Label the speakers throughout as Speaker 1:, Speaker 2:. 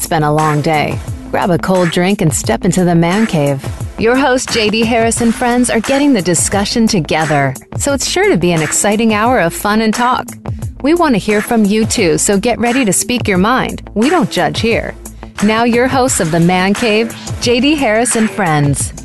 Speaker 1: It's been a long day. Grab a cold drink and step into the man cave. Your host, JD Harris and friends, are getting the discussion together, so it's sure to be an exciting hour of fun and talk. We want to hear from you too, so get ready to speak your mind. We don't judge here. Now, your hosts of the Man Cave, JD Harris and friends.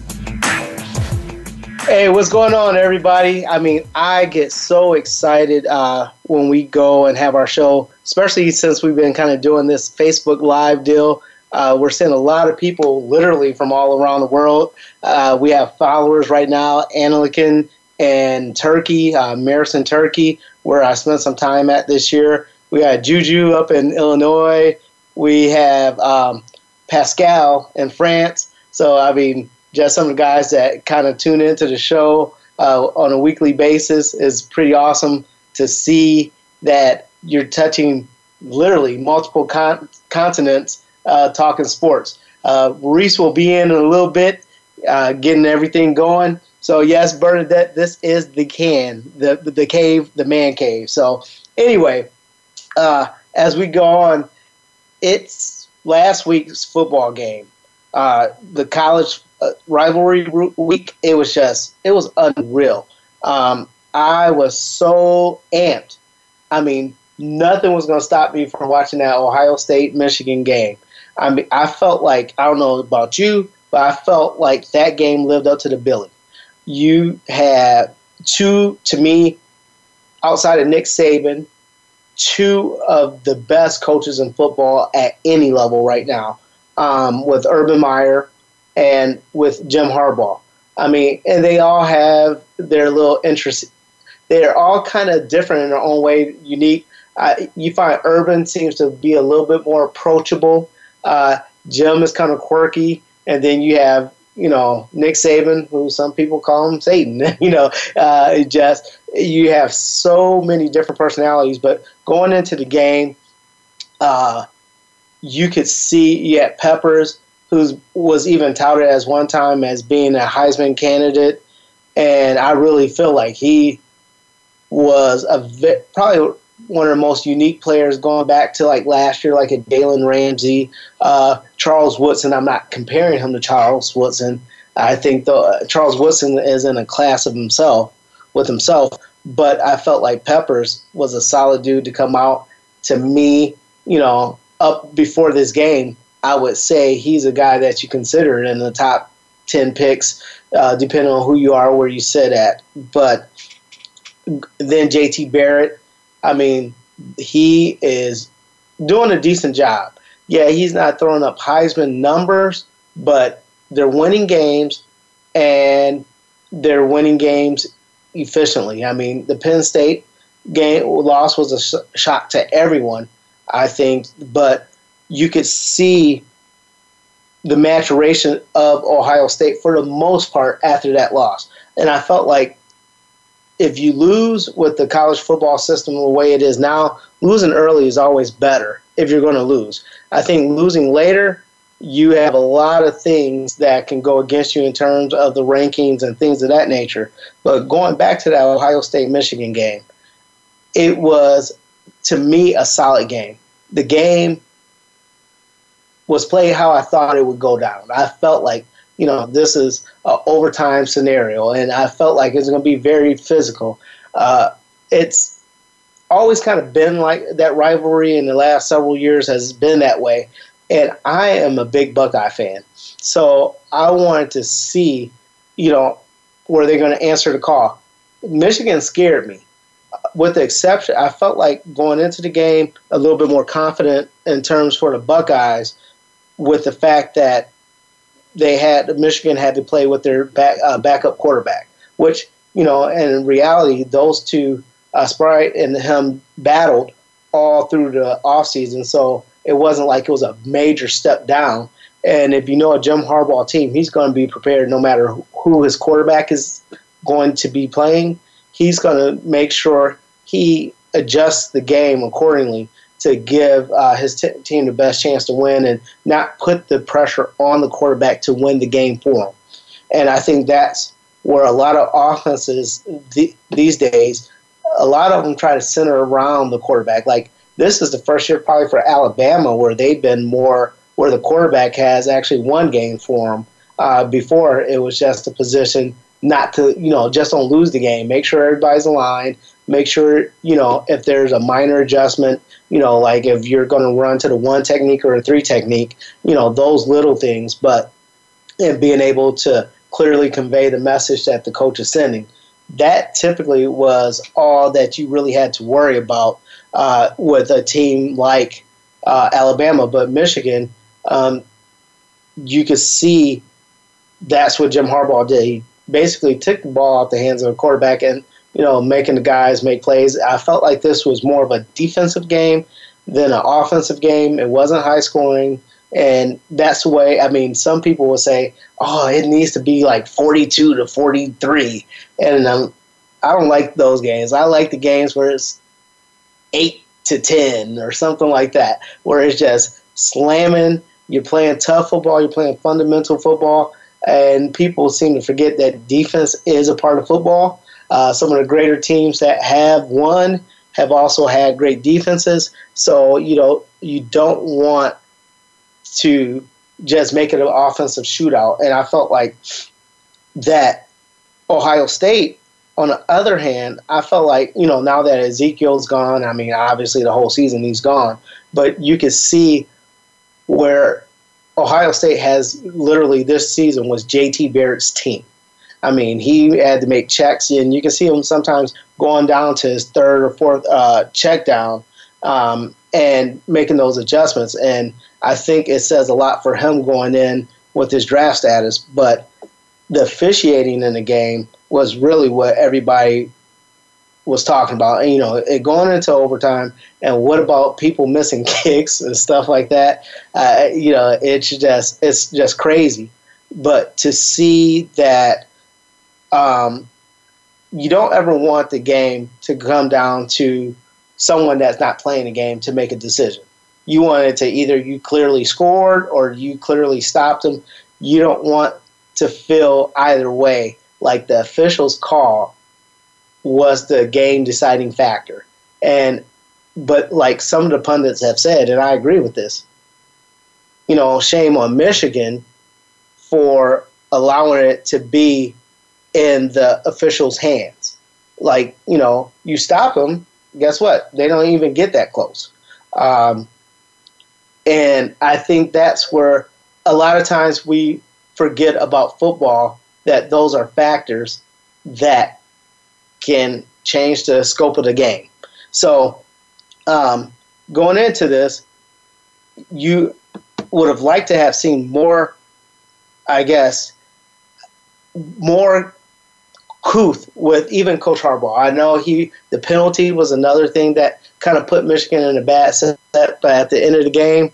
Speaker 2: Hey, what's going on, everybody? I mean, I get so excited uh, when we go and have our show, especially since we've been kind of doing this Facebook Live deal. Uh, we're seeing a lot of people literally from all around the world. Uh, we have followers right now, Anglican and Turkey, uh, Marison, Turkey, where I spent some time at this year. We got Juju up in Illinois. We have um, Pascal in France. So, I mean, just some of the guys that kind of tune into the show uh, on a weekly basis is pretty awesome to see that you're touching literally multiple con- continents uh, talking sports. Uh, Reese will be in, in a little bit, uh, getting everything going. So yes, Bernadette, this is the can, the the cave, the man cave. So anyway, uh, as we go on, it's last week's football game. Uh, the college uh, rivalry week. It was just, it was unreal. Um, I was so amped. I mean, nothing was going to stop me from watching that Ohio State Michigan game. I mean, I felt like I don't know about you, but I felt like that game lived up to the billing. You had two, to me, outside of Nick Saban, two of the best coaches in football at any level right now, um, with Urban Meyer and with Jim Harbaugh. I mean, and they all have their little interests. They're all kind of different in their own way, unique. You find Urban seems to be a little bit more approachable. Uh, Jim is kind of quirky, and then you have you know Nick Saban, who some people call him Satan. you know, uh, just you have so many different personalities. But going into the game, uh, you could see you had Peppers, who was even touted as one time as being a Heisman candidate, and I really feel like he was a probably one of the most unique players going back to like last year, like a Jalen Ramsey, uh, Charles Woodson. I'm not comparing him to Charles Woodson. I think the, uh, Charles Woodson is in a class of himself with himself, but I felt like Peppers was a solid dude to come out. To me, you know, up before this game, I would say he's a guy that you consider in the top ten picks, uh, depending on who you are, where you sit at. But then JT Barrett I mean, he is doing a decent job. Yeah, he's not throwing up Heisman numbers, but they're winning games and they're winning games efficiently. I mean, the Penn State game loss was a sh- shock to everyone, I think, but you could see the maturation of Ohio State for the most part after that loss. And I felt like if you lose with the college football system the way it is now, losing early is always better if you're going to lose. I think losing later, you have a lot of things that can go against you in terms of the rankings and things of that nature. But going back to that Ohio State Michigan game, it was, to me, a solid game. The game was played how I thought it would go down. I felt like you know, this is an overtime scenario, and I felt like it's going to be very physical. Uh, it's always kind of been like that rivalry in the last several years has been that way, and I am a big Buckeye fan, so I wanted to see, you know, were they going to answer the call? Michigan scared me. With the exception, I felt like going into the game a little bit more confident in terms for the Buckeyes, with the fact that they had Michigan had to play with their back, uh, backup quarterback, which you know, and in reality, those two, uh, Speight and him, battled all through the offseason. So it wasn't like it was a major step down. And if you know a Jim Harbaugh team, he's going to be prepared no matter who his quarterback is going to be playing. He's going to make sure he adjusts the game accordingly to give uh, his t- team the best chance to win and not put the pressure on the quarterback to win the game for him. And I think that's where a lot of offenses th- these days, a lot of them try to center around the quarterback. Like this is the first year probably for Alabama where they've been more where the quarterback has actually won game for them. Uh, before it was just a position not to, you know, just don't lose the game. Make sure everybody's aligned. Make sure, you know, if there's a minor adjustment, you know, like if you're going to run to the one technique or a three technique, you know, those little things. But and being able to clearly convey the message that the coach is sending. That typically was all that you really had to worry about uh, with a team like uh, Alabama, but Michigan, um, you could see that's what Jim Harbaugh did. He basically took the ball out the hands of the quarterback and you know making the guys make plays. I felt like this was more of a defensive game than an offensive game. It wasn't high scoring. And that's the way, I mean, some people will say, oh, it needs to be like 42 to 43. And um, I don't like those games. I like the games where it's 8 to 10 or something like that, where it's just slamming. You're playing tough football, you're playing fundamental football, and people seem to forget that defense is a part of football. Uh, some of the greater teams that have won have also had great defenses. So, you know, you don't want to just make it an offensive shootout. And I felt like that Ohio State, on the other hand, I felt like, you know, now that Ezekiel's gone, I mean, obviously the whole season he's gone, but you could see where Ohio State has literally this season was JT Barrett's team. I mean, he had to make checks, and you can see him sometimes going down to his third or fourth uh, check down um, and making those adjustments. And I think it says a lot for him going in with his draft status. But the officiating in the game was really what everybody was talking about. And, you know, it going into overtime, and what about people missing kicks and stuff like that? Uh, you know, it's just it's just crazy. But to see that, um, you don't ever want the game to come down to someone that's not playing the game to make a decision you want it to either you clearly scored or you clearly stopped them. You don't want to feel either way like the officials' call was the game deciding factor. And but like some of the pundits have said, and I agree with this, you know, shame on Michigan for allowing it to be in the officials' hands. Like, you know, you stop them, guess what? They don't even get that close. Um, and I think that's where a lot of times we forget about football that those are factors that can change the scope of the game. So, um, going into this, you would have liked to have seen more, I guess, more couth with even Coach Harbaugh. I know he the penalty was another thing that kind of put Michigan in a bad set, but at the end of the game,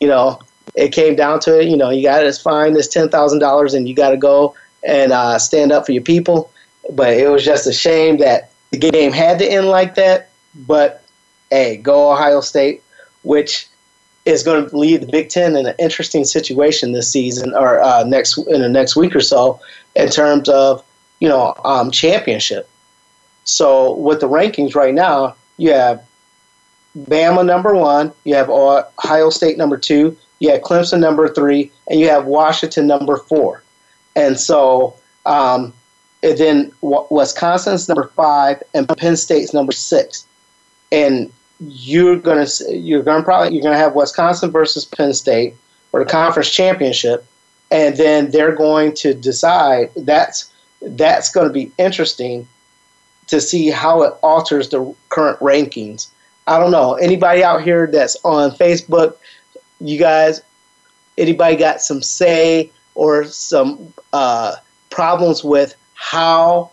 Speaker 2: you know, it came down to it. You know, you got to find this ten thousand dollars, and you got to go and uh, stand up for your people. But it was just a shame that the game had to end like that. But hey, go Ohio State, which is going to leave the Big Ten in an interesting situation this season or uh, next in the next week or so in terms of you know, um, championship. So with the rankings right now, you have Bama number one, you have Ohio State number two, you have Clemson number three, and you have Washington number four. And so, um, and then Wisconsin's number five, and Penn State's number six. And you're gonna you're gonna probably you're gonna have Wisconsin versus Penn State for the conference championship, and then they're going to decide that's that's going to be interesting to see how it alters the current rankings. I don't know. Anybody out here that's on Facebook, you guys, anybody got some say or some uh, problems with how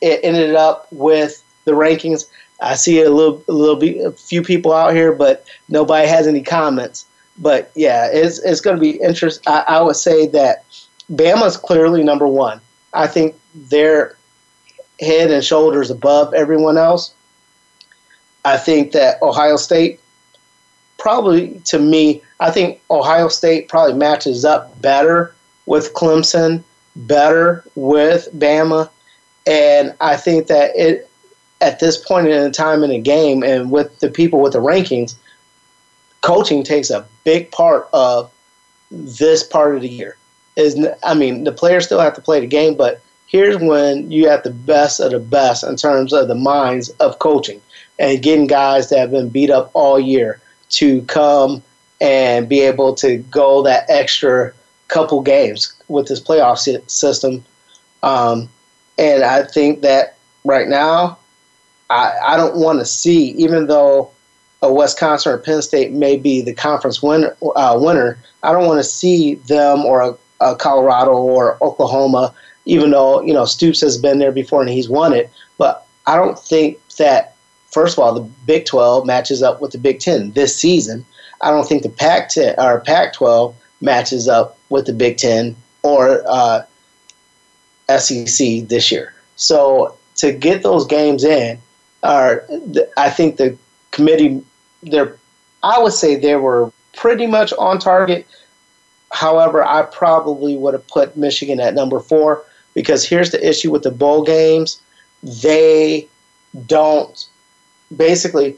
Speaker 2: it ended up with the rankings? I see a little, a little a few people out here, but nobody has any comments. But yeah, it's it's going to be interesting. I, I would say that Bama's clearly number one. I think they're head and shoulders above everyone else. I think that Ohio State probably to me, I think Ohio State probably matches up better with Clemson, better with Bama, and I think that it at this point in time in the game and with the people with the rankings, coaching takes a big part of this part of the year. Is I mean, the players still have to play the game, but here's when you have the best of the best in terms of the minds of coaching and getting guys that have been beat up all year to come and be able to go that extra couple games with this playoff system. Um, and I think that right now, I, I don't want to see, even though a Wisconsin or Penn State may be the conference winner, uh, winner I don't want to see them or a, a Colorado or Oklahoma, even though you know Stoops has been there before and he's won it. But I don't think that first of all the Big 12 matches up with the Big 10 this season. I don't think the Pac 10 or Pac 12 matches up with the Big Ten or uh, SEC this year. So to get those games in, are I think the committee, they're, I would say they were pretty much on target. However, I probably would have put Michigan at number four because here's the issue with the bowl games. They don't, basically,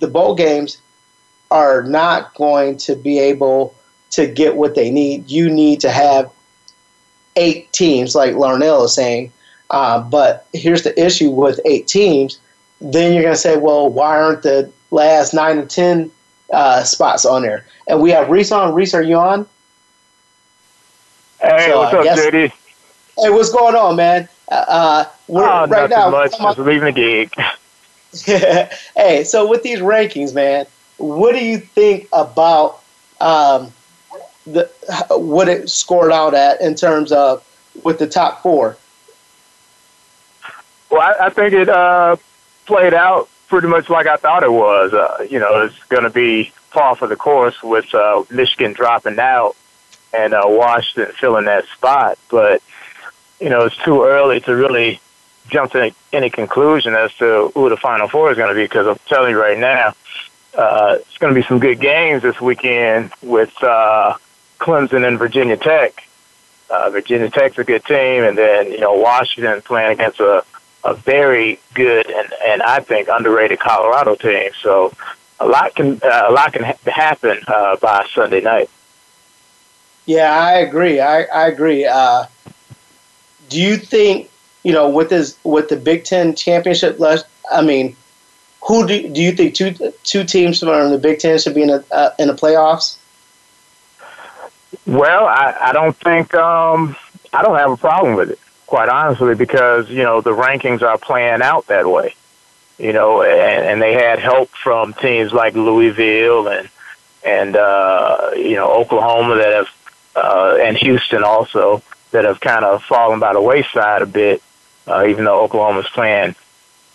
Speaker 2: the bowl games are not going to be able to get what they need. You need to have eight teams, like Larnell is saying. Uh, but here's the issue with eight teams. Then you're going to say, well, why aren't the last nine and ten uh, spots on there? And we have Reese on. Reese, are you on?
Speaker 3: Hey, so, what's up, guess, JD?
Speaker 2: Hey, what's going on, man? Uh, uh we're,
Speaker 3: oh,
Speaker 2: right now,
Speaker 3: much. Just leaving the gig.
Speaker 2: hey, so with these rankings, man, what do you think about um, the what it scored out at in terms of with the top four?
Speaker 3: Well, I, I think it uh, played out pretty much like I thought it was. Uh, you know, it's going to be par for the course with uh, Michigan dropping out and uh, Washington filling that spot. But you know, it's too early to really jump to any, conclusion as to who the Final Four is going to be. Because I'm telling you right now, uh, it's going to be some good games this weekend with uh, Clemson and Virginia Tech. Uh, Virginia Tech's a good team, and then you know Washington playing against a a very good and and I think underrated Colorado team. So a lot can uh, a lot can ha- happen uh, by Sunday night.
Speaker 2: Yeah, I agree. I, I agree. Uh, do you think you know with this with the Big Ten championship? I mean, who do do you think two two teams from the Big Ten should be in a uh, in the playoffs?
Speaker 3: Well, I, I don't think um, I don't have a problem with it, quite honestly, because you know the rankings are playing out that way. You know, and, and they had help from teams like Louisville and and uh, you know Oklahoma that have uh, and Houston also that have kind of fallen by the wayside a bit. Uh, even though Oklahoma's playing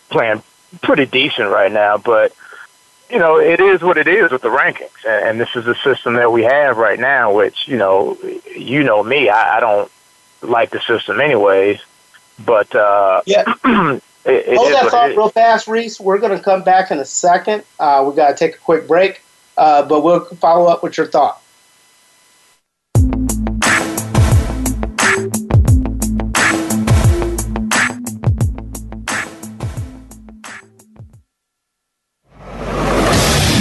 Speaker 3: playing pretty decent right now, but you know, it is what it is with the rankings, and, and this is the system that we have right now. Which you know, you know me, I, I don't like the system anyways. But uh,
Speaker 2: yeah, it, it hold that thought real fast, Reese. We're going to come back in a second. Uh, we got to take a quick break, uh, but we'll follow up with your thought.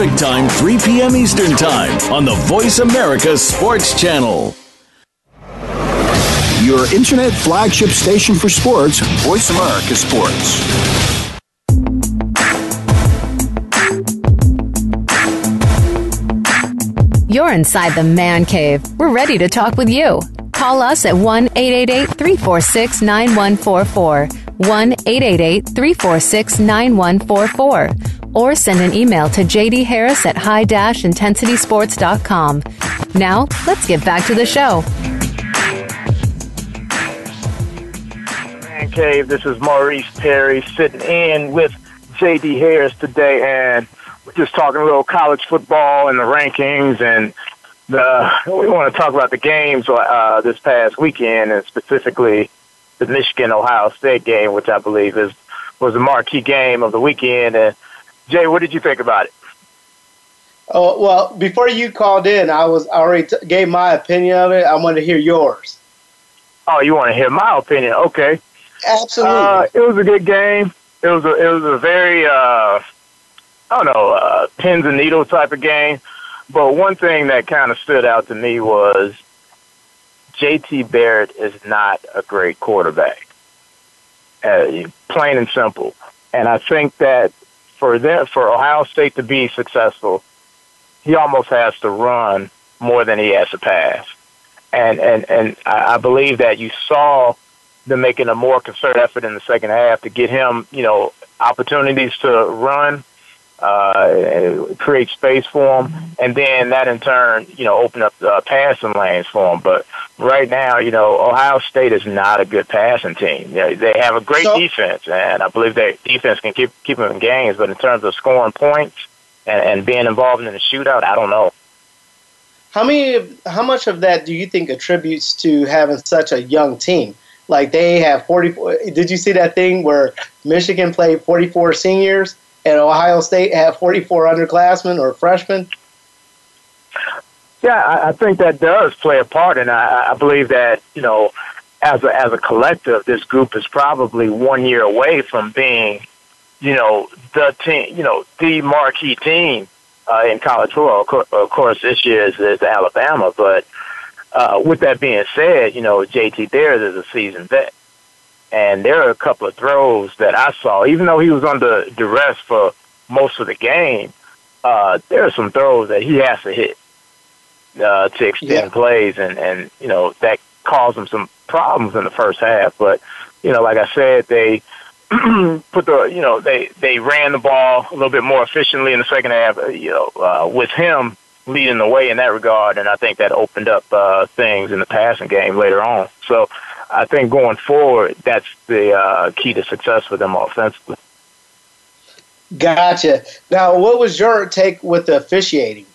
Speaker 4: Pacific Time, 3 p.m. Eastern Time on the Voice America Sports Channel.
Speaker 5: Your internet flagship station for sports, Voice America Sports.
Speaker 1: You're inside the man cave. We're ready to talk with you. Call us at 1 888 346 9144. 1 888 346 9144. Or send an email to jd harris at high intensitysports.com. Now, let's get back to the show.
Speaker 3: Man Cave, this is Maurice Perry sitting in with JD Harris today, and we're just talking a little college football and the rankings and the, we want to talk about the games uh, this past weekend, and specifically the Michigan Ohio State game, which I believe is was the marquee game of the weekend. And Jay, what did you think about it?
Speaker 2: Oh well, before you called in, I was I already t- gave my opinion of it. I want to hear yours.
Speaker 3: Oh, you want to hear my opinion? Okay.
Speaker 2: Absolutely.
Speaker 3: Uh, it was a good game. It was a it was a very uh, I don't know uh, pins and needles type of game. But one thing that kind of stood out to me was JT Barrett is not a great quarterback. Uh, plain and simple. And I think that for them, for Ohio State to be successful, he almost has to run more than he has to pass. And and and I I believe that you saw them making a more concerted effort in the second half to get him, you know, opportunities to run uh, create space for them, and then that in turn, you know, open up the passing lanes for them. But right now, you know, Ohio State is not a good passing team. They, they have a great so, defense, and I believe their defense can keep keep them in games. But in terms of scoring points and, and being involved in the shootout, I don't know.
Speaker 2: How many? How much of that do you think attributes to having such a young team? Like they have 44. Did you see that thing where Michigan played 44 seniors and Ohio State have 44 underclassmen or freshmen?
Speaker 3: Yeah, I, I think that does play a part, and I, I believe that you know, as a as a collective, this group is probably one year away from being, you know, the team, you know, the marquee team uh, in college football. Of course, this year is, is Alabama, but uh, with that being said, you know, JT Barrett is a seasoned vet. And there are a couple of throws that I saw, even though he was under duress for most of the game, uh, there are some throws that he has to hit uh, to extend yeah. plays, and and you know that caused him some problems in the first half. But you know, like I said, they put the you know they they ran the ball a little bit more efficiently in the second half. Uh, you know, uh, with him leading the way in that regard, and I think that opened up uh, things in the passing game later on. So I think going forward, that's the uh, key to success for them offensively.
Speaker 2: Gotcha. Now, what was your take with the officiating?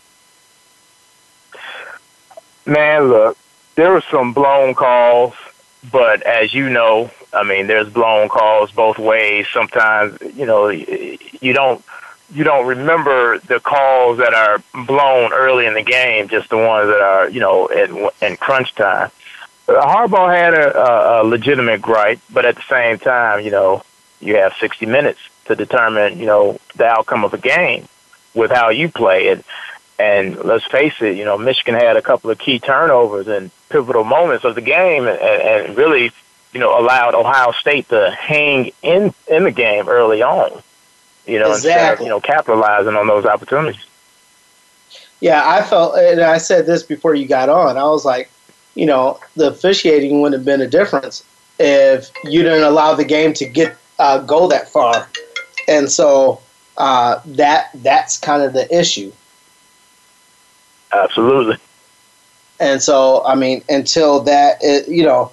Speaker 3: Man, look, there were some blown calls, but as you know, I mean, there's blown calls both ways. Sometimes, you know, you don't you don't remember the calls that are blown early in the game, just the ones that are, you know, in, in crunch time. Harbaugh had a, a, legitimate gripe, but at the same time, you know, you have 60 minutes to determine, you know, the outcome of a game with how you play it. And let's face it, you know, Michigan had a couple of key turnovers and pivotal moments of the game, and, and really, you know, allowed Ohio State to hang in in the game early on. You know, exactly. instead of you know capitalizing on those opportunities.
Speaker 2: Yeah, I felt, and I said this before you got on. I was like, you know, the officiating wouldn't have been a difference if you didn't allow the game to get uh, go that far. And so uh, that that's kind of the issue.
Speaker 3: Absolutely.
Speaker 2: And so, I mean, until that, it, you know,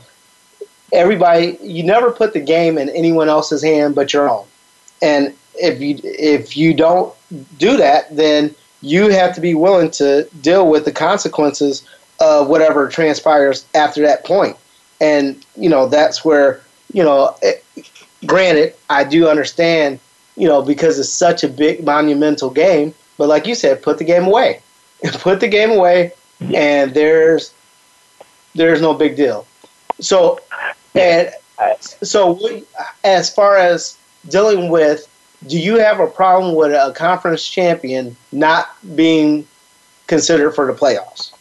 Speaker 2: everybody, you never put the game in anyone else's hand but your own. And if you if you don't do that, then you have to be willing to deal with the consequences of whatever transpires after that point. And, you know, that's where, you know, it, granted, I do understand, you know, because it's such a big monumental game, but like you said, put the game away. put the game away mm-hmm. and there's there's no big deal. So and so as far as dealing with do you have a problem with a conference champion not being considered for the playoffs?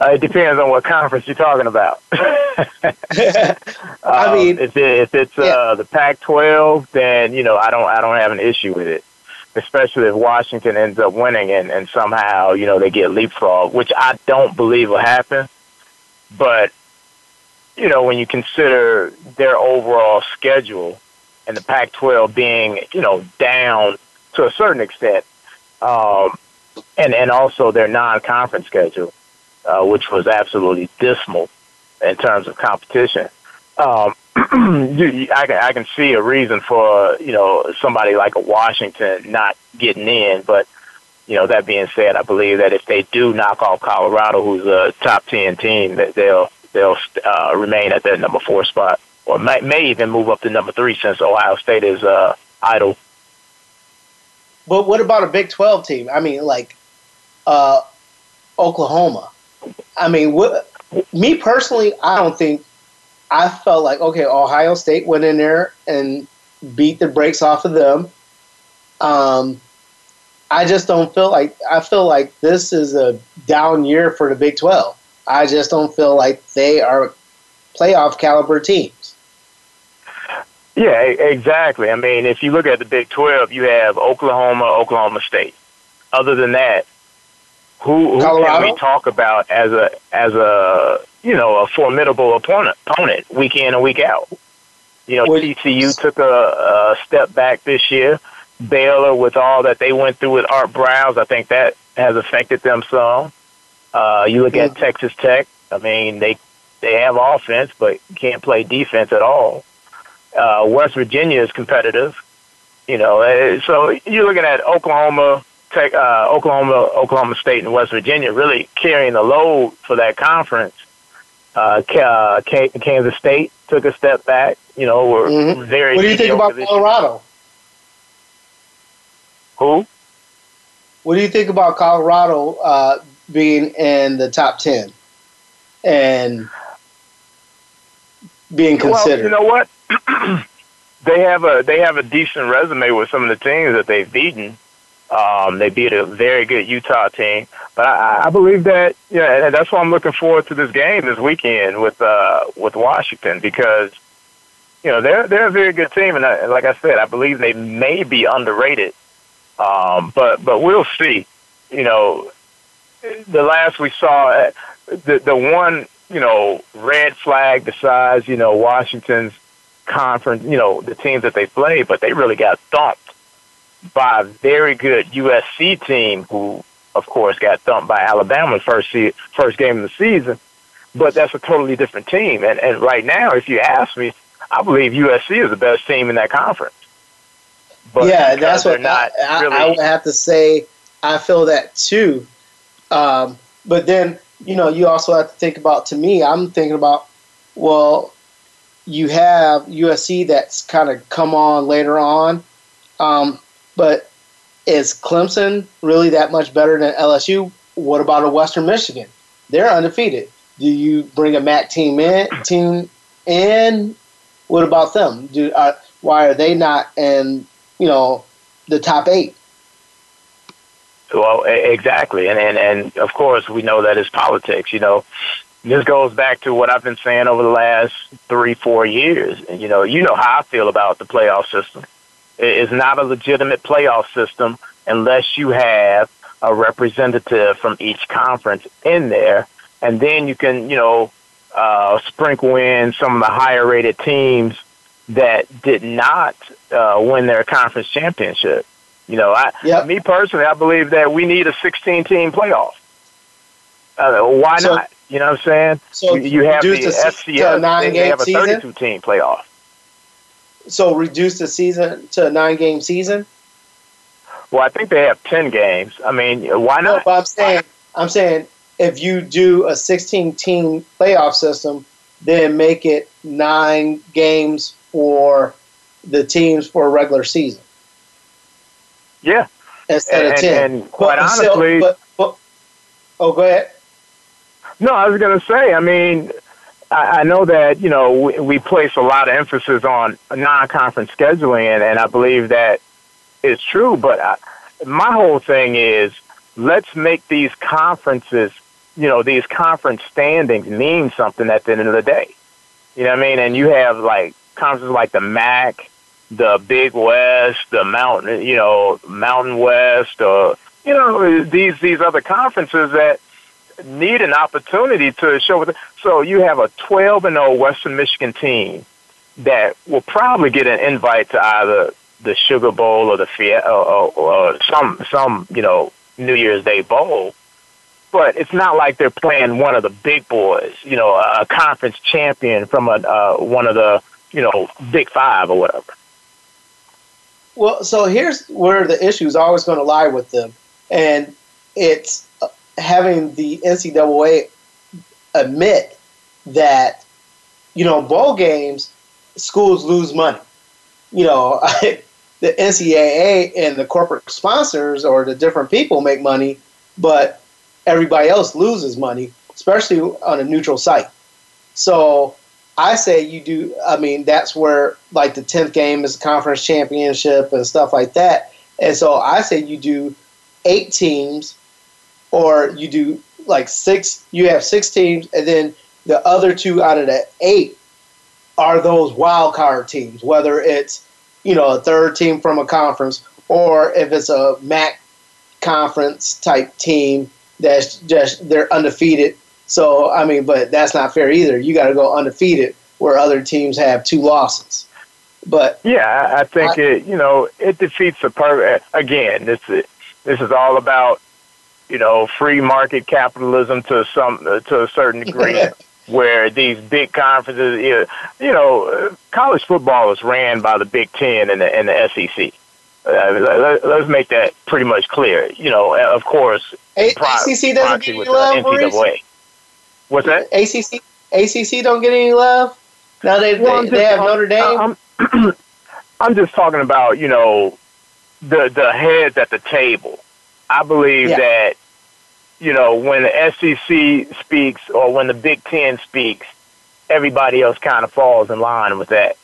Speaker 3: Uh, it depends on what conference you're talking about.
Speaker 2: I
Speaker 3: Um,
Speaker 2: mean,
Speaker 3: if, it, if it's
Speaker 2: yeah.
Speaker 3: uh, the Pac-12, then you know I don't I don't have an issue with it, especially if Washington ends up winning and, and somehow you know they get leapfrog, which I don't believe will happen. But you know when you consider their overall schedule and the Pac-12 being you know down to a certain extent, um, and and also their non-conference schedule, uh, which was absolutely dismal in terms of competition. Um, I can I can see a reason for you know somebody like a Washington not getting in, but you know that being said, I believe that if they do knock off Colorado, who's a top ten team, that they'll they'll uh, remain at that number four spot, or may, may even move up to number three since Ohio State is uh, idle.
Speaker 2: But what about a Big 12 team? I mean, like uh, Oklahoma. I mean, what, me personally, I don't think I felt like okay, Ohio State went in there and beat the brakes off of them. Um, I just don't feel like I feel like this is a down year for the Big 12. I just don't feel like they are playoff caliber teams.
Speaker 3: Yeah, exactly. I mean, if you look at the Big 12, you have Oklahoma, Oklahoma State. Other than that, who, who can we talk about as a as a you know a formidable opponent opponent week in and week out? You know,
Speaker 2: Would-
Speaker 3: TCU took a, a step back this year. Baylor, with all that they went through with Art Briles, I think that has affected them some. Uh, you look at
Speaker 2: Mhm.
Speaker 3: Texas Tech. I mean, they they have offense, but can't play defense at all. Uh, West Virginia is competitive. You know, eh, so you're looking at Oklahoma, Tech, uh, Oklahoma, Oklahoma State, and West Virginia really carrying the load for that conference. Uh, uh, Kansas State took a step back. You know, were
Speaker 2: Mhm.
Speaker 3: very.
Speaker 2: What do you think about Colorado?
Speaker 3: Who?
Speaker 2: What do you think about Colorado uh, being in the top ten and being considered?
Speaker 3: Well, you know what? they have a they have a decent resume with some of the teams that they've beaten. Um, they beat a very good Utah team, but I, I believe that yeah, and that's why I'm looking forward to this game this weekend with uh, with Washington because you know they're they're a very good team, and I, like I said, I believe they may be underrated. Um, but but we'll see. You know, the last we saw, uh, the the one you know red flag besides you know Washington's conference, you know the teams that they played, but they really got thumped by a very good USC team, who of course got thumped by Alabama the first se- first game of the season. But that's a totally different team, and and right now, if you ask me, I believe USC is the best team in that conference. But
Speaker 2: yeah, that's
Speaker 3: they're
Speaker 2: what
Speaker 3: not
Speaker 2: I, I,
Speaker 3: really.
Speaker 2: I would have to say. I feel that too. Um, but then you know you also have to think about. To me, I'm thinking about well, you have USC that's kind of come on later on, um, but is Clemson really that much better than LSU? What about a Western Michigan? They're undefeated. Do you bring a MAC team in? Team in? What about them? Do uh, why are they not in? You know, the top eight.
Speaker 3: Well, exactly, and and and of course we know that it's politics. You know, this goes back to what I've been saying over the last three, four years. And you know, you know how I feel about the playoff system. It is not a legitimate playoff system unless you have a representative from each conference in there, and then you can, you know, uh, sprinkle in some of the higher rated teams that did not uh, win their conference championship. You know, I,
Speaker 2: Yep.
Speaker 3: me personally, I believe that we need a 16 team playoff. Uh, why
Speaker 2: So-
Speaker 3: not? You know what I'm saying?
Speaker 2: So
Speaker 3: you, you have the
Speaker 2: the se- to a
Speaker 3: FCS, they, they have a
Speaker 2: season?
Speaker 3: 32 team playoff.
Speaker 2: So reduce the season to a nine game season.
Speaker 3: Well, I think they have 10 games. I mean, why
Speaker 2: No,
Speaker 3: not?
Speaker 2: but I'm saying I'm saying if you do a 16 team playoff system, then make it nine games for the teams for a regular season
Speaker 3: Yeah.
Speaker 2: instead
Speaker 3: And,
Speaker 2: of 10.
Speaker 3: and quite
Speaker 2: But still-
Speaker 3: honestly,
Speaker 2: but, but, oh, go ahead.
Speaker 3: no, I was going to say, I mean, I, I know that you know we, we place a lot of emphasis on non-conference scheduling, and, and I believe that is true. But I, my whole thing is let's make these conferences, you know, these conference standings mean something at the end of the day. You know what I mean? And you have like conferences like the MAC, the Big West, the Mountain, you know, Mountain West, or you know, these these other conferences that need an opportunity to show. So you have a 12 and 0 Western Michigan team that will probably get an invite to either the Sugar Bowl or the or, or, or some some you know New Year's Day bowl. But it's not like they're playing one of the big boys, you know, a conference champion from a uh, one of the you know Big Five or whatever.
Speaker 2: Well, so here's where the issue is always going to lie with them, and it's having the NCAA admit that, you know, bowl games, schools lose money. You know, the NCAA and the corporate sponsors or the different people make money, but everybody else loses money, especially on a neutral site. So I say you do. I mean, that's where like the tenth game is conference championship and stuff like that. And so I say you do eight teams or you do like six, you have six teams, and then the other two out of the eight are those wild card teams, whether it's, you know, a third team from a conference or if it's a MAC conference type team that's just, they're undefeated. So, I mean, but that's not fair either. You got to go undefeated where other teams have two losses. But
Speaker 3: yeah, I think I, it, you know, it defeats the purpose. Again, this is, this is all about you know, free market capitalism to some uh, to a certain degree, where these big conferences, you know, uh, college football is ran by the Big Ten and the, and the SEC. Uh, let, us make that pretty much clear. You know, uh, of course,
Speaker 2: A- pro- ACC doesn't get any love. NCAA.
Speaker 3: What's that?
Speaker 2: ACC ACC don't get any love. Now they well, they, just, they, have Notre Dame.
Speaker 3: I'm, I'm just talking about you know the the heads at the table. I believe yeah. that you know, when the SEC speaks or when the Big Ten speaks, everybody else kind of falls in line with that.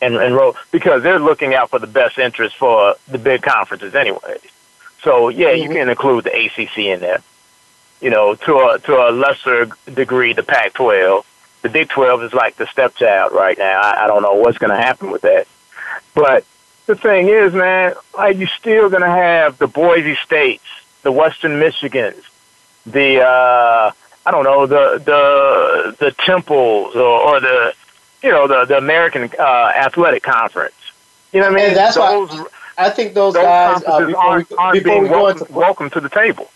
Speaker 3: And, and roll, because they're looking out for the best interest for the big conferences anyway. So yeah, mm-hmm. you can include the ACC in there. You know, to a to a lesser degree, the Pac-12. The Big 12 is like the stepchild right now. I, I don't know what's going to happen with that. But the thing is, man, like you're still going to have the Boise States, the Western Michigans, the uh, I don't know the the the temples or, or the you know the the American uh, Athletic Conference. You know what I mean?
Speaker 2: And that's those, why I think those, those guys uh, before, aren't, aren't we, before we
Speaker 3: welcome,
Speaker 2: into
Speaker 3: welcome to the table.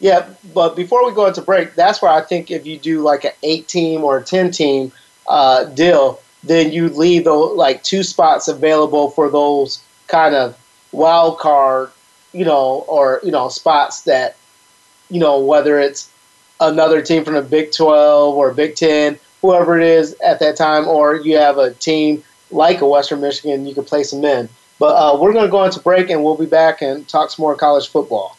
Speaker 2: Yeah, but before we go into break, that's where I think if you do like an eight team or a ten team uh, deal, then you leave those like two spots available for those kind of wild card, you know, or you know spots that you know, whether it's another team from the Big 12 or Big 10, whoever it is at that time, or you have a team like a Western Michigan, you can place them in. But uh, we're going to go into break and we'll be back and talk some more college football.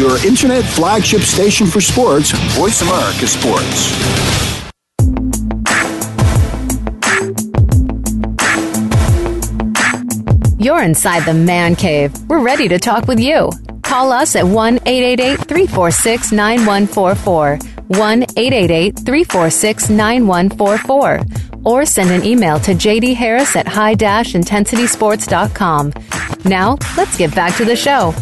Speaker 5: Your internet flagship station for sports, Voice America Sports.
Speaker 1: You're inside the man cave. We're ready to talk with you. Call us at 1 888 346 9144. 1 888 346 9144. Or send an email to jd harris at high intensitysports.com. Now, let's get back to the show.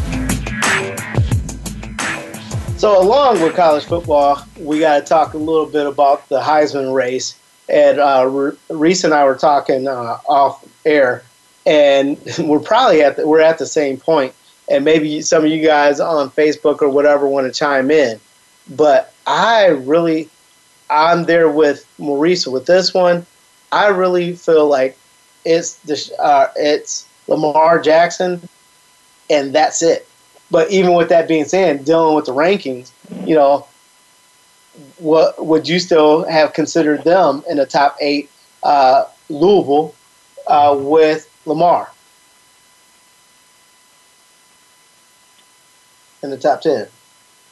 Speaker 2: So, along with college football, we got to talk a little bit about the Heisman race. And uh, Reese and I were talking uh, off air, and we're probably at the, we're at the same point. And maybe some of you guys on Facebook or whatever want to chime in. But I really, I'm there with Maurice with this one. I really feel like it's the uh, it's Lamar Jackson, and that's it. But even with that being said, dealing with the rankings, you know, what would you still have considered them in the top eight? Uh, Louisville uh, with Lamar in the top ten.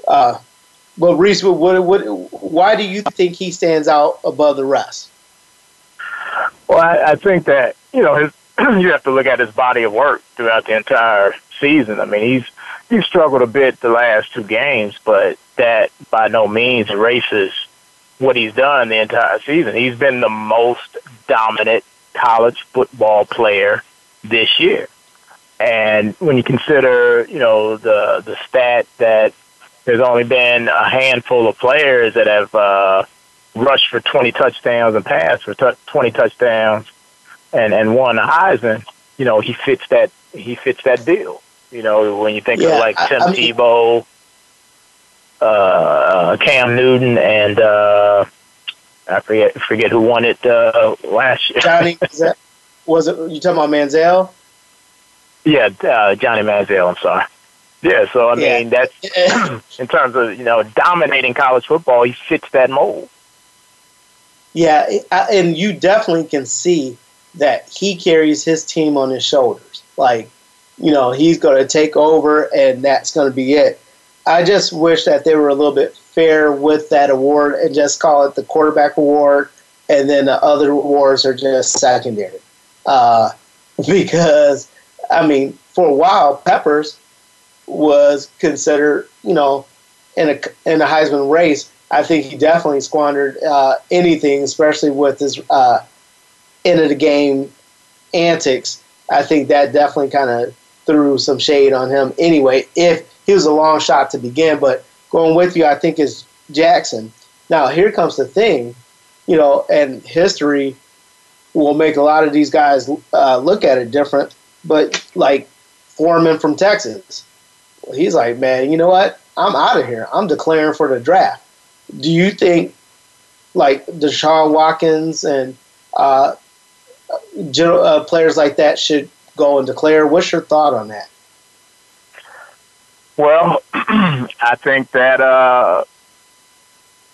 Speaker 2: Uh, but Reese, what, what, why do you think he stands out above the rest?
Speaker 3: Well, I, I think that you know his. you have to look at his body of work throughout the entire season. I mean, he's he struggled a bit the last two games, but that by no means erases what he's done the entire season. He's been the most dominant college football player this year. And when you consider, you know, the the stat that there's only been a handful of players that have uh, rushed for 20 touchdowns and passed for t- 20 touchdowns and and won a Heisman, you know, he fits that he fits that bill. You know, when you think yeah, of like Tim I, I mean, Tebow, uh, Cam Newton, and uh, I forget forget who won it uh, last year.
Speaker 2: Johnny, was it you talking about Manziel?
Speaker 3: Yeah, uh, Johnny Manziel. I'm sorry. Yeah, so I yeah. mean that's in terms of you know dominating college football, he fits that mold.
Speaker 2: Yeah, and you definitely can see that he carries his team on his shoulders. Like you know, he's going to take over and that's going to be it. I just wish that they were a little bit fair with that award and just call it the quarterback award, and then the other awards are just secondary. Uh, because, I mean, for a while, Peppers was considered, you know, in a in a Heisman race. I think he definitely squandered uh, anything, especially with his uh, end of the game antics. I think that definitely kind of threw some shade on him anyway, if he was a long shot to begin. But going with you, I think, is Jackson. Now, here comes the thing, you know, and history will make a lot of these guys uh, look at it different. But like Foreman from Texas, he's like, man, you know what? I'm out of here. I'm declaring for the draft. Do you think like Deshaun Watkins and uh, general, uh, players like that should go and declare. What's your thought on that?
Speaker 3: Well, I think that uh,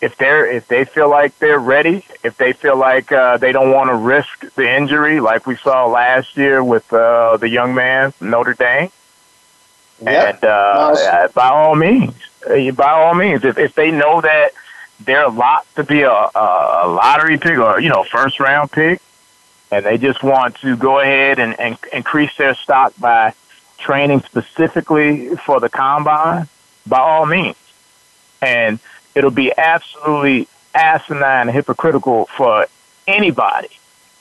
Speaker 3: if they're if they feel like they're ready, if they feel like uh, they don't want to risk the injury, like we saw last year with uh, the young man Notre Dame, yep. and uh, by all means, uh, by all means, if if they know that they're a lot to be a, a lottery pick or you know first round pick, and they just want to go ahead and, and increase their stock by training specifically for the combine, by all means. And it'll be absolutely asinine and hypocritical for anybody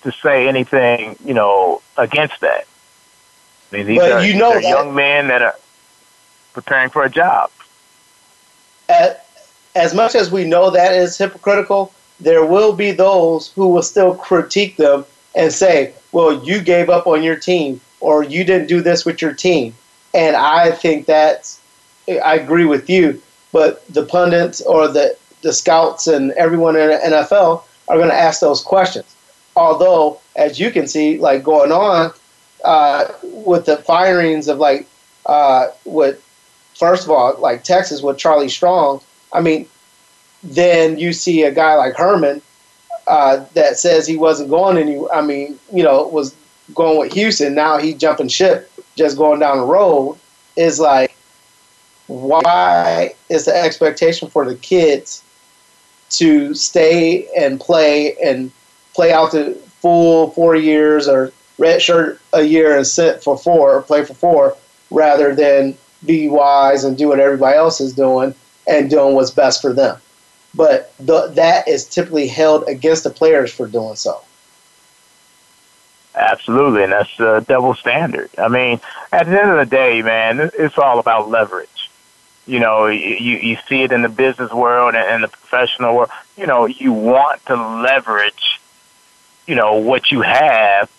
Speaker 3: to say anything, you know, against that. I mean, these but are, you know these are uh, young men that are preparing for a job.
Speaker 2: As, as much as we know that is hypocritical, there will be those who will still critique them and say, well, you gave up on your team or you didn't do this with your team. And I think that's, I agree with you, but the pundits or the, the scouts and everyone in the NFL are going to ask those questions. Although, as you can see, like going on uh, with the firings of like, uh, with, first of all, like Texas with Charlie Strong, I mean, then you see a guy like Herman uh, that says he wasn't going any. I mean, you know, was going with Houston. Now he jumping ship, just going down the road. Is like, why is the expectation for the kids to stay and play and play out the full four years or red shirt a year and sit for four or play for four rather than be wise and do what everybody else is doing and doing what's best for them. But the, that is typically held against the players for doing so.
Speaker 3: Absolutely, and that's a double standard. I mean, at the end of the day, man, it's all about leverage. You know, you you see it in the business world and in the professional world. You know, you want to leverage, you know, what you have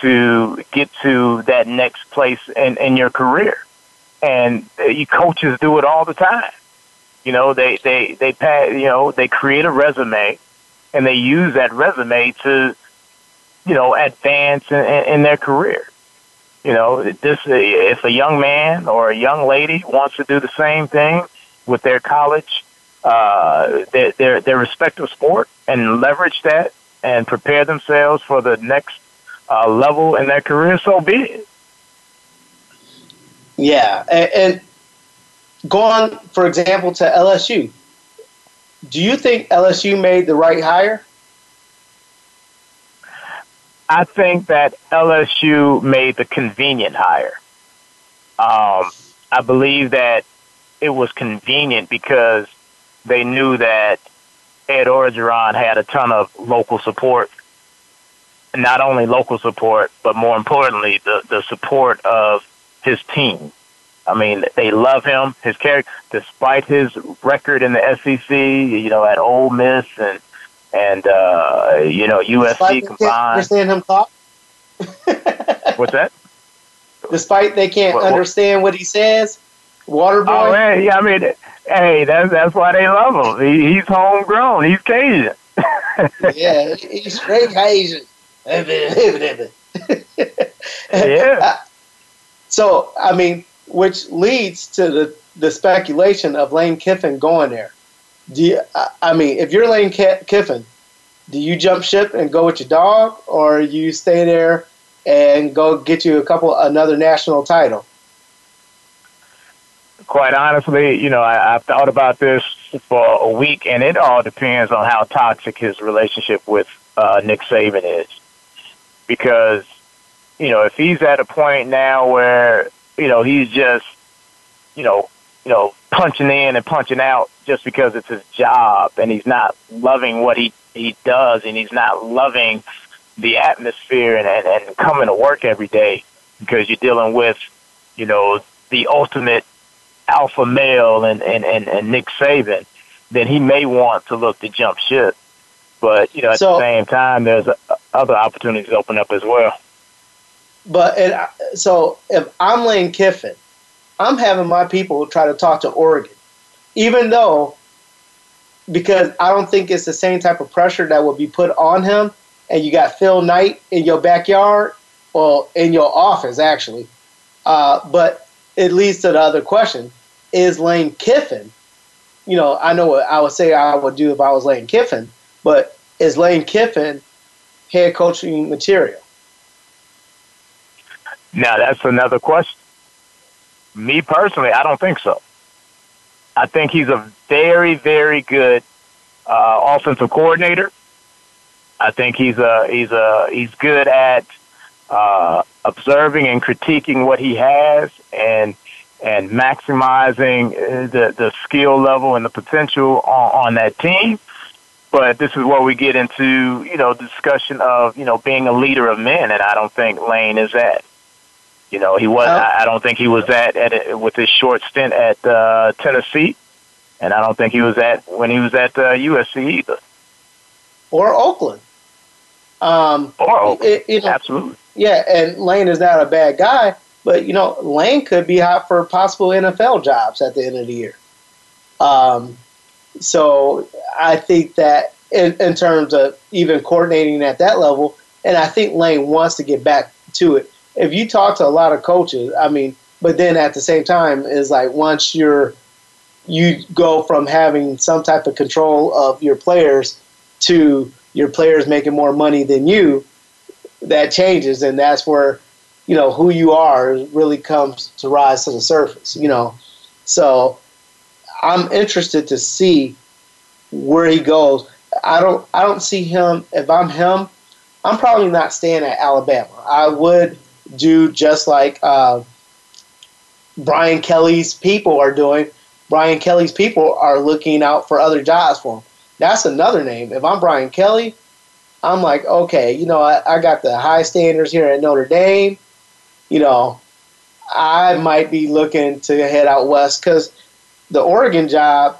Speaker 3: to get to that next place in, in your career. And uh, you coaches do it all the time. You know, they they they pay, you know they create a resume, and they use that resume to, you know, advance in, in their career. You know, this if a young man or a young lady wants to do the same thing with their college, uh, their, their their respective sport, and leverage that and prepare themselves for the next uh, level in their career, so be it.
Speaker 2: Yeah, and, and going, for example, to LSU, do you think LSU made the right hire?
Speaker 3: I think that LSU made the convenient hire. Um, I believe that it was convenient because they knew that Ed Orgeron had a ton of local support. Not only local support, but more importantly, the, the support of his team. I mean, they love him, his character, despite his record in the SEC. You know, at Ole Miss and and uh, you know USC combined.
Speaker 2: Understand him talk.
Speaker 3: What's that?
Speaker 2: Despite they can't what, understand what he says, Waterboy.
Speaker 3: Oh man, yeah. I mean, hey, that's that's why they love him. He, he's homegrown. He's Cajun.
Speaker 2: yeah, he's straight Cajun.
Speaker 3: yeah.
Speaker 2: So I mean, which leads to the, the speculation of Lane Kiffin going there. Do you, I mean, if you're Lane Kiffin, do you jump ship and go with your dog, or you stay there and go get you a couple another national title?
Speaker 3: Quite honestly, you know, I, I've thought about this for a week, and it all depends on how toxic his relationship with uh, Nick Saban is. Because, you know, if he's at a point now where you know, he's just, you know, you know, punching in and punching out just because it's his job and he's not loving what he, he does and he's not loving the atmosphere and, and, and coming to work every day because you're dealing with, you know, the ultimate alpha male and, and, and, and Nick Saban, then he may want to look to jump ship. But, you know, at so, the same time, there's other opportunities open up as well.
Speaker 2: But it, so if I'm Lane Kiffin, I'm having my people try to talk to Oregon, even though because I don't think it's the same type of pressure that will be put on him. And you got Phil Knight in your backyard, well, in your office actually. Uh, but it leads to the other question: Is Lane Kiffin? You know, I know what I would say I would do if I was Lane Kiffin, but is Lane Kiffin head coaching material?
Speaker 3: Now that's another question. Me personally, I don't think so. I think he's a very, very good uh, offensive coordinator. I think he's a he's a he's good at uh, observing and critiquing what he has and and maximizing the the skill level and the potential on, on that team. But this is where we get into you know discussion of you know being a leader of men, and I don't think Lane is that. You know, he was. Oh. I don't think he was at, at with his short stint at uh, Tennessee, and I don't think he was at when he was at uh, USC either,
Speaker 2: or Oakland. Um,
Speaker 3: or Oakland, it, you know, absolutely.
Speaker 2: Yeah, and Lane is not a bad guy, but you know, Lane could be hot for possible NFL jobs at the end of the year. Um, so I think that in, in terms of even coordinating at that level, and I think Lane wants to get back to it if you talk to a lot of coaches, I mean, but then at the same time, is like once you're you go from having some type of control of your players to your players making more money than you, that changes, and that's where you know who you are really comes to rise to the surface. You know, So I'm interested to see where he goes. I don't I don't see him if I'm him, I'm probably not staying at Alabama. I would do just like uh, Brian Kelly's people are doing. Brian Kelly's people are looking out for other jobs for him. That's another name. If I'm Brian Kelly, I'm like, okay, you know, I, I got the high standards here at Notre Dame. You know, I might be looking to head out west because the Oregon job,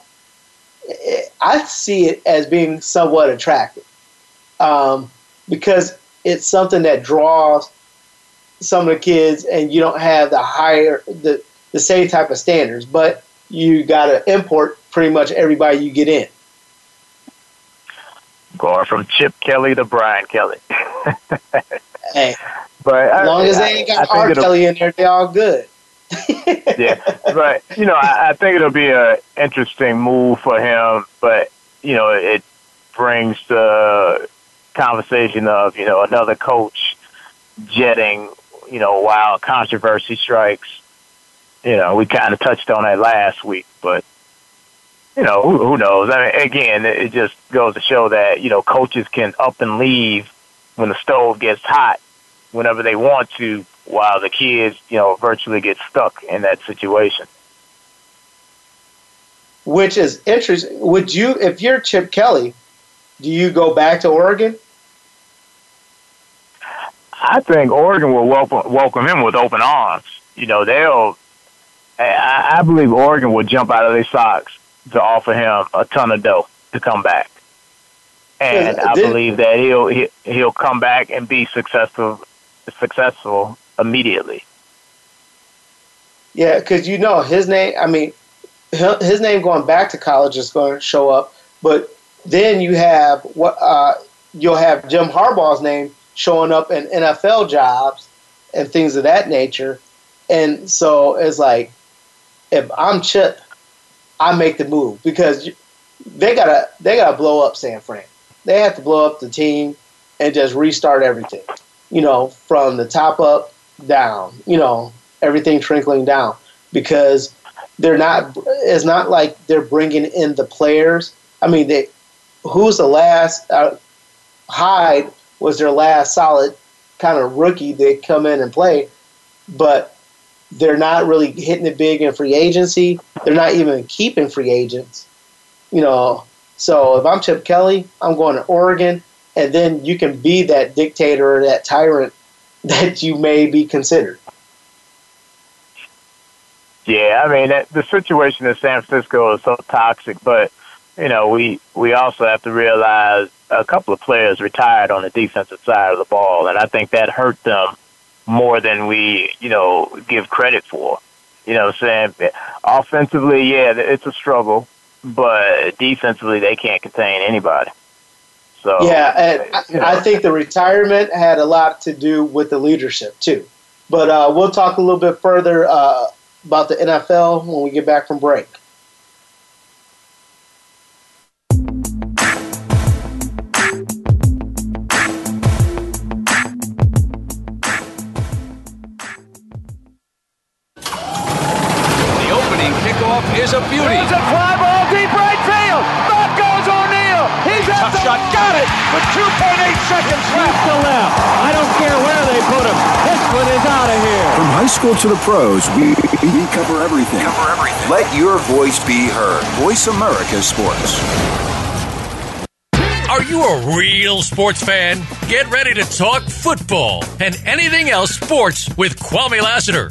Speaker 2: I see it as being somewhat attractive um, because it's something that draws some of the kids, and you don't have the higher the the same type of standards, but you got to import pretty much everybody you get in.
Speaker 3: Going from Chip Kelly to Brian Kelly.
Speaker 2: hey,
Speaker 3: but
Speaker 2: as long I, as they ain't got R. Kelly in there, they're all good.
Speaker 3: yeah, but you know, I, I think it'll be an interesting move for him. But you know, it brings the conversation of you know another coach jetting. You know, while controversy strikes. You know, we kind of touched on that last week, but you know, who, who knows? I mean, again, it just goes to show that you know coaches can up and leave when the stove gets hot whenever they want to while the kids, you know, virtually get stuck in that situation.
Speaker 2: Which is interesting. Would you, if you're Chip Kelly, do you go back to Oregon?
Speaker 3: I think Oregon will welcome welcome him with open arms. You know, they'll. I, I believe Oregon will jump out of their socks to offer him a ton of dough to come back, and I believe that he'll he'll come back and be successful successful immediately.
Speaker 2: Yeah, because you know his name. I mean, his name going back to college is going to show up, but then you have what uh, you'll have Jim Harbaugh's name showing up in NFL jobs and things of that nature, and so it's like if I'm Chip, I make the move because they gotta they gotta blow up San Fran. They have to blow up the team and just restart everything. You know, from the top up down, you know, everything trickling down because they're not, it's not like they're bringing in the players. I mean, they, who's the last, uh, Hyde was their last solid kind of rookie they come in and play, but they're not really hitting it big in free agency. They're not even keeping free agents, you know. So if I'm Chip Kelly, I'm going to Oregon, and then you can be that dictator or that tyrant that you may be considered.
Speaker 3: Yeah, I mean that, the situation in San Francisco is so toxic, but you know we we also have to realize a couple of players retired on the defensive side of the ball, and I think that hurt them more than we you know give credit for. You know, what I'm saying offensively, yeah, it's a struggle, but defensively they can't contain anybody. So
Speaker 2: yeah, and I, I think the retirement had a lot to do with the leadership too. But uh, we'll talk a little bit further uh, about the NFL when we get back from break.
Speaker 6: 2.8 seconds left.
Speaker 7: to left. I don't care where they put him. This one is out of here.
Speaker 5: From high school to the pros, we, we cover everything.
Speaker 8: Cover everything. Let your voice be heard. Voice America Sports.
Speaker 9: Are you a real sports fan? Get ready to talk football and anything else sports with Kwame Lassiter.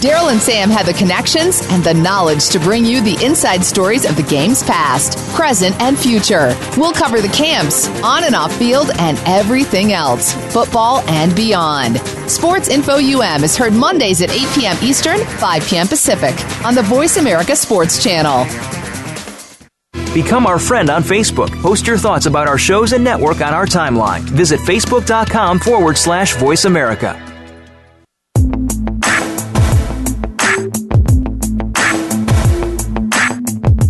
Speaker 10: Daryl and Sam have the connections and the knowledge to bring you the inside stories of the game's past, present, and future. We'll cover the camps, on and off field, and everything else, football and beyond. Sports Info UM is heard Mondays at 8 p.m. Eastern, 5 p.m. Pacific on the Voice America Sports Channel.
Speaker 11: Become our friend on Facebook. Post your thoughts about our shows and network on our timeline. Visit facebook.com forward slash voice America.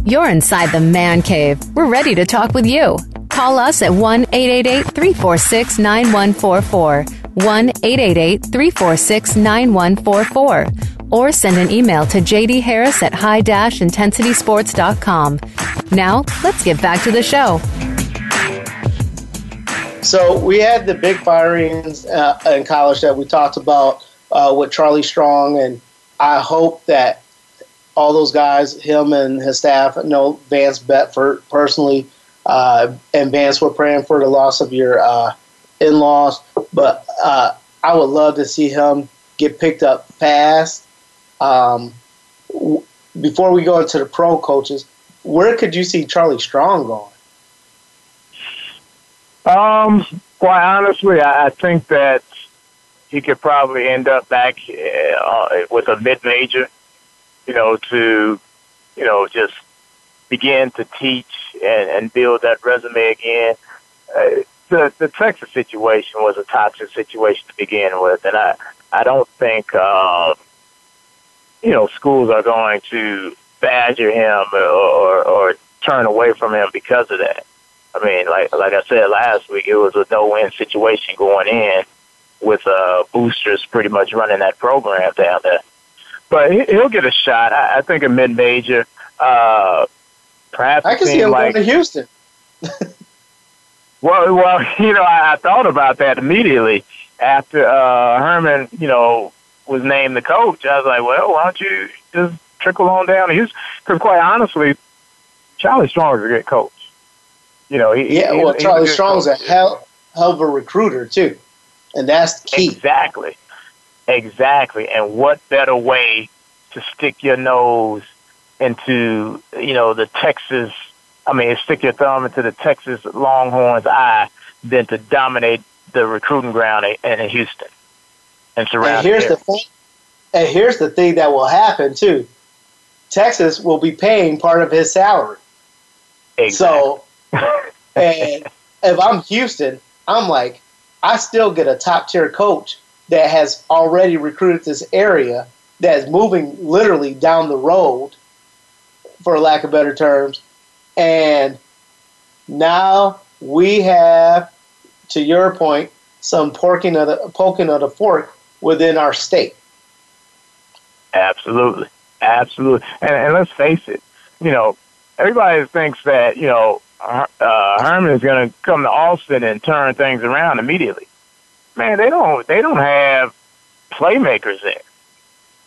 Speaker 1: You're inside the man cave. We're ready to talk with you. Call us at 1 888 346 9144. 1 888 346 9144. Or send an email to jd harris at high intensitysports.com. Now, let's get back to the show.
Speaker 2: So, we had the big firings uh, in college that we talked about uh, with Charlie Strong, and I hope that all those guys, him and his staff, know Vance Bedford personally. Uh, and Vance, we're praying for the loss of your uh, in laws. But uh, I would love to see him get picked up fast. Um, w- before we go into the pro coaches, where could you see Charlie Strong going?
Speaker 3: Um, quite honestly, I, I think that he could probably end up back uh, with a mid major you know, to, you know, just begin to teach and, and build that resume again. Uh, the the Texas situation was a toxic situation to begin with, and I I don't think uh, you know schools are going to badger him or, or or turn away from him because of that. I mean, like like I said last week, it was a no win situation going in with uh, boosters pretty much running that program down there but he'll get a shot. I, I think a mid major. Uh, perhaps
Speaker 2: I can see him
Speaker 3: like,
Speaker 2: going to Houston.
Speaker 3: well, well, you know, I, I thought about that immediately after uh, Herman, you know, was named the coach. I was like, well, why don't you just trickle on down to Houston? Because quite honestly, Charlie Strong is a good coach. You know, he,
Speaker 2: yeah.
Speaker 3: He,
Speaker 2: well, Charlie Strong's coach. a hell, hell of a recruiter too, and that's key.
Speaker 3: Exactly. Exactly. And what better way to stick your nose into, you know, the Texas, I mean, stick your thumb into the Texas Longhorns' eye than to dominate the recruiting ground in Houston and surround.
Speaker 2: And here's the thing. And here's the thing that will happen too. Texas will be paying part of his salary.
Speaker 3: Exactly.
Speaker 2: So, and if I'm Houston, I'm like, I still get a top tier coach that has already recruited this area that is moving literally down the road, for lack of better terms. And now we have, to your point, some porking of the, poking of the fork within our state.
Speaker 3: Absolutely. Absolutely. And, and let's face it, you know, everybody thinks that, you know, uh, Herman is going to come to Austin and turn things around immediately man, they don't they don't have playmakers there.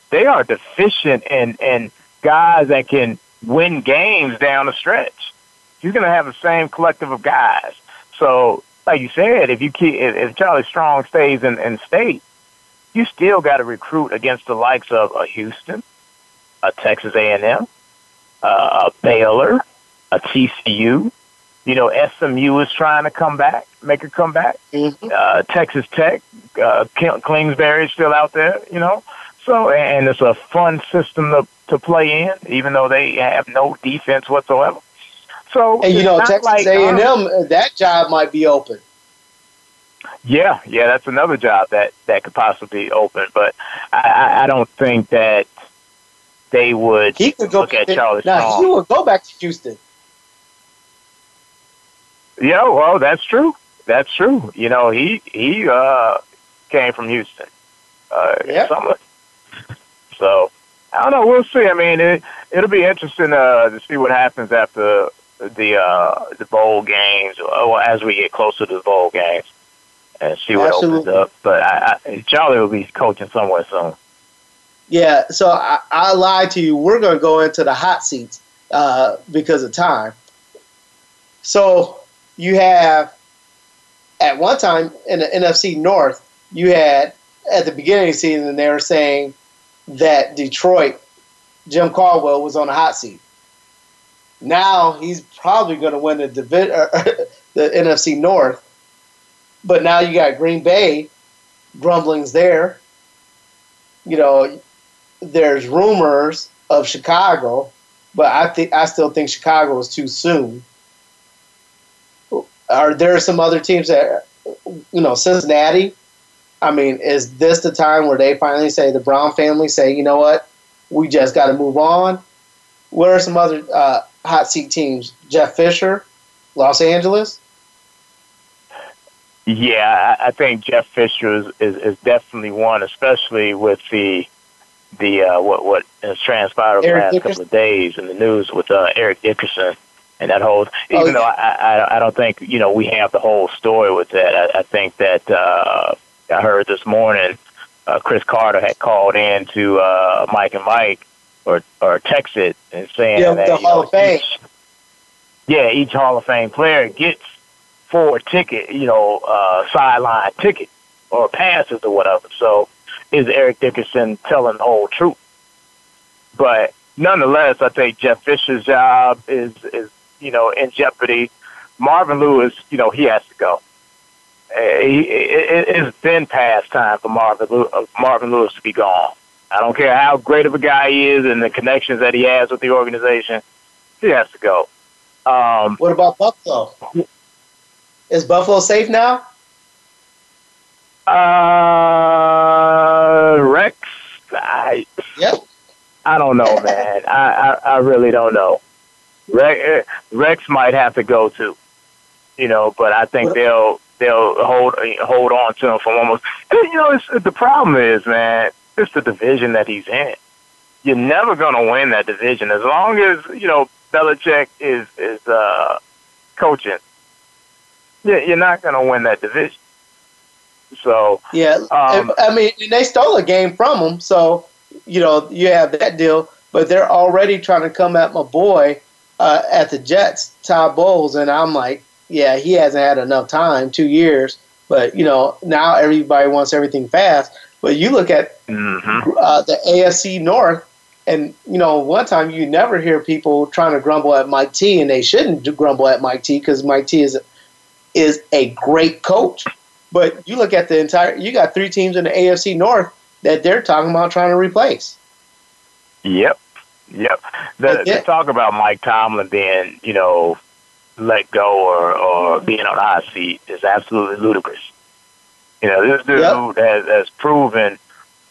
Speaker 3: They are deficient in in guys that can win games down the stretch. He's going to have the same collective of guys. So, like you said, if you keep if, if Charlie Strong stays in, in state, you still got to recruit against the likes of a Houston, a Texas A&M, uh, a Baylor, a TCU, you know, SMU is trying to come back, make a comeback. Mm-hmm. Uh, Texas Tech, uh, Kingsbury is still out there, you know. So, and it's a fun system to to play in, even though they have no defense whatsoever. So,
Speaker 2: and you know, Texas like, A&M, uh, that job might be open.
Speaker 3: Yeah, yeah, that's another job that that could possibly be open, but I, I don't think that they would
Speaker 2: he could go
Speaker 3: look at Charlie
Speaker 2: now,
Speaker 3: Strong.
Speaker 2: He would go back to Houston.
Speaker 3: Yeah, well, that's true. That's true. You know, he he uh came from Houston. Uh
Speaker 2: yeah.
Speaker 3: So I don't know. We'll see. I mean, it it'll be interesting uh, to see what happens after the uh the bowl games, or as we get closer to the bowl games, and see what
Speaker 2: Absolutely.
Speaker 3: opens up. But I, I, Charlie will be coaching somewhere soon.
Speaker 2: Yeah. So I, I lied to you. We're going to go into the hot seats uh, because of time. So you have at one time in the NFC North, you had at the beginning of the season they were saying that Detroit, Jim Caldwell was on the hot seat. Now he's probably going to win the divi- the NFC North, but now you got Green Bay, grumblings there. You know, there's rumors of Chicago, but I think I still think Chicago is too soon. Are there some other teams that you know Cincinnati? I mean, is this the time where they finally say the Brown family say, you know what, we just got to move on? What are some other uh, hot seat teams? Jeff Fisher, Los Angeles.
Speaker 3: Yeah, I think Jeff Fisher is, is, is definitely one, especially with the the uh, what what has transpired over Eric the last Dickerson? couple of days in the news with uh, Eric Dickerson and that whole. Oh, even yeah. though I, I I don't think you know we have the whole story with that. I, I think that uh, I heard this morning uh, Cris Carter had called in to uh, Mike and Mike or or texted and saying
Speaker 2: yeah,
Speaker 3: that
Speaker 2: the Hall know, of Fame.
Speaker 3: Each, yeah, each Hall of Fame player gets four ticket, you know, uh, sideline ticket or passes or whatever. So is Eric Dickerson telling the whole truth? But nonetheless, I think Jeff Fisher's job is is you know in jeopardy. Marvin Lewis, you know, he has to go. Uh, it, it's been past time for Marvin Lewis, uh, Marvin Lewis to be gone. I don't care how great of a guy he is and the connections that he has with the organization. He has to go. Um,
Speaker 2: what about Buffalo? Is Buffalo safe now?
Speaker 3: Uh, Rex. I,
Speaker 2: yep.
Speaker 3: I don't know, man. I, I, I really don't know. Rex, Rex might have to go too, you know, but I think they'll they'll hold hold on to him for almost. You know, it's, the problem is, man, it's the division that he's in. You're never gonna win that division as long as you know Belichick is is uh, coaching. Yeah, You're not gonna win that division. So
Speaker 2: yeah, um, I mean they stole a game from him, so you know you have that deal. But they're already trying to come at my boy uh, at the Jets, Todd Bowles, and I'm like, yeah, he hasn't had enough time, two years. But you know now everybody wants everything fast. But you look at
Speaker 3: mm-hmm.
Speaker 2: uh, the AFC North, and you know one time you never hear people trying to grumble at Mike T, and they shouldn't grumble at Mike T because Mike T is is a great coach. But you look at the entire, you got three teams in the AFC North that they're talking about trying to replace.
Speaker 3: Yep. Yep. The, the talk about Mike Tomlin being, you know, let go or, or being on the hot seat is absolutely ludicrous. You know, this dude yep. has, has proven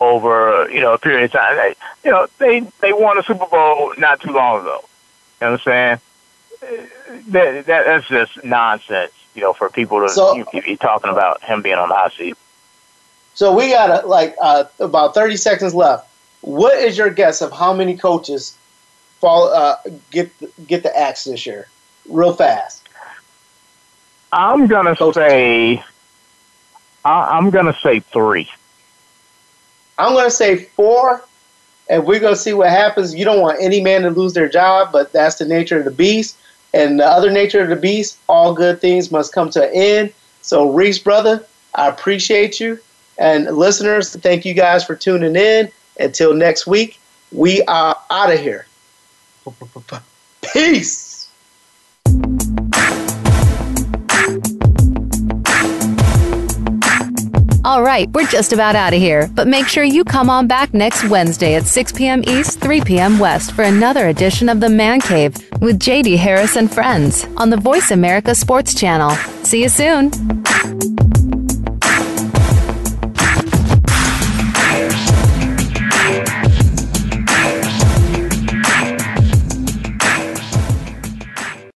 Speaker 3: over, you know, a period of time. They, you know, they they won a Super Bowl not too long ago. You know what I'm saying? That, that that's just nonsense you know, for people to so, you, you talking about him being on the hot seat.
Speaker 2: So we got uh, like uh, about thirty seconds left. What is your guess of how many coaches fall uh, get get the axe this year, real fast?
Speaker 3: I'm gonna say. I'm gonna say three.
Speaker 2: I'm gonna say four, and we're gonna see what happens. You don't want any man to lose their job, but that's the nature of the beast and the other nature of the beast, all good things must come to an end. So, Reese, brother, I appreciate you. And listeners, thank you guys for tuning in. Until next week, we are out of here. Peace.
Speaker 1: All right, we're just about out of here, but make sure you come on back next Wednesday at 6 p.m. East, 3 p.m. West for another edition of The Man Cave with JD Harris and friends on the Voice America Sports Channel. See you soon.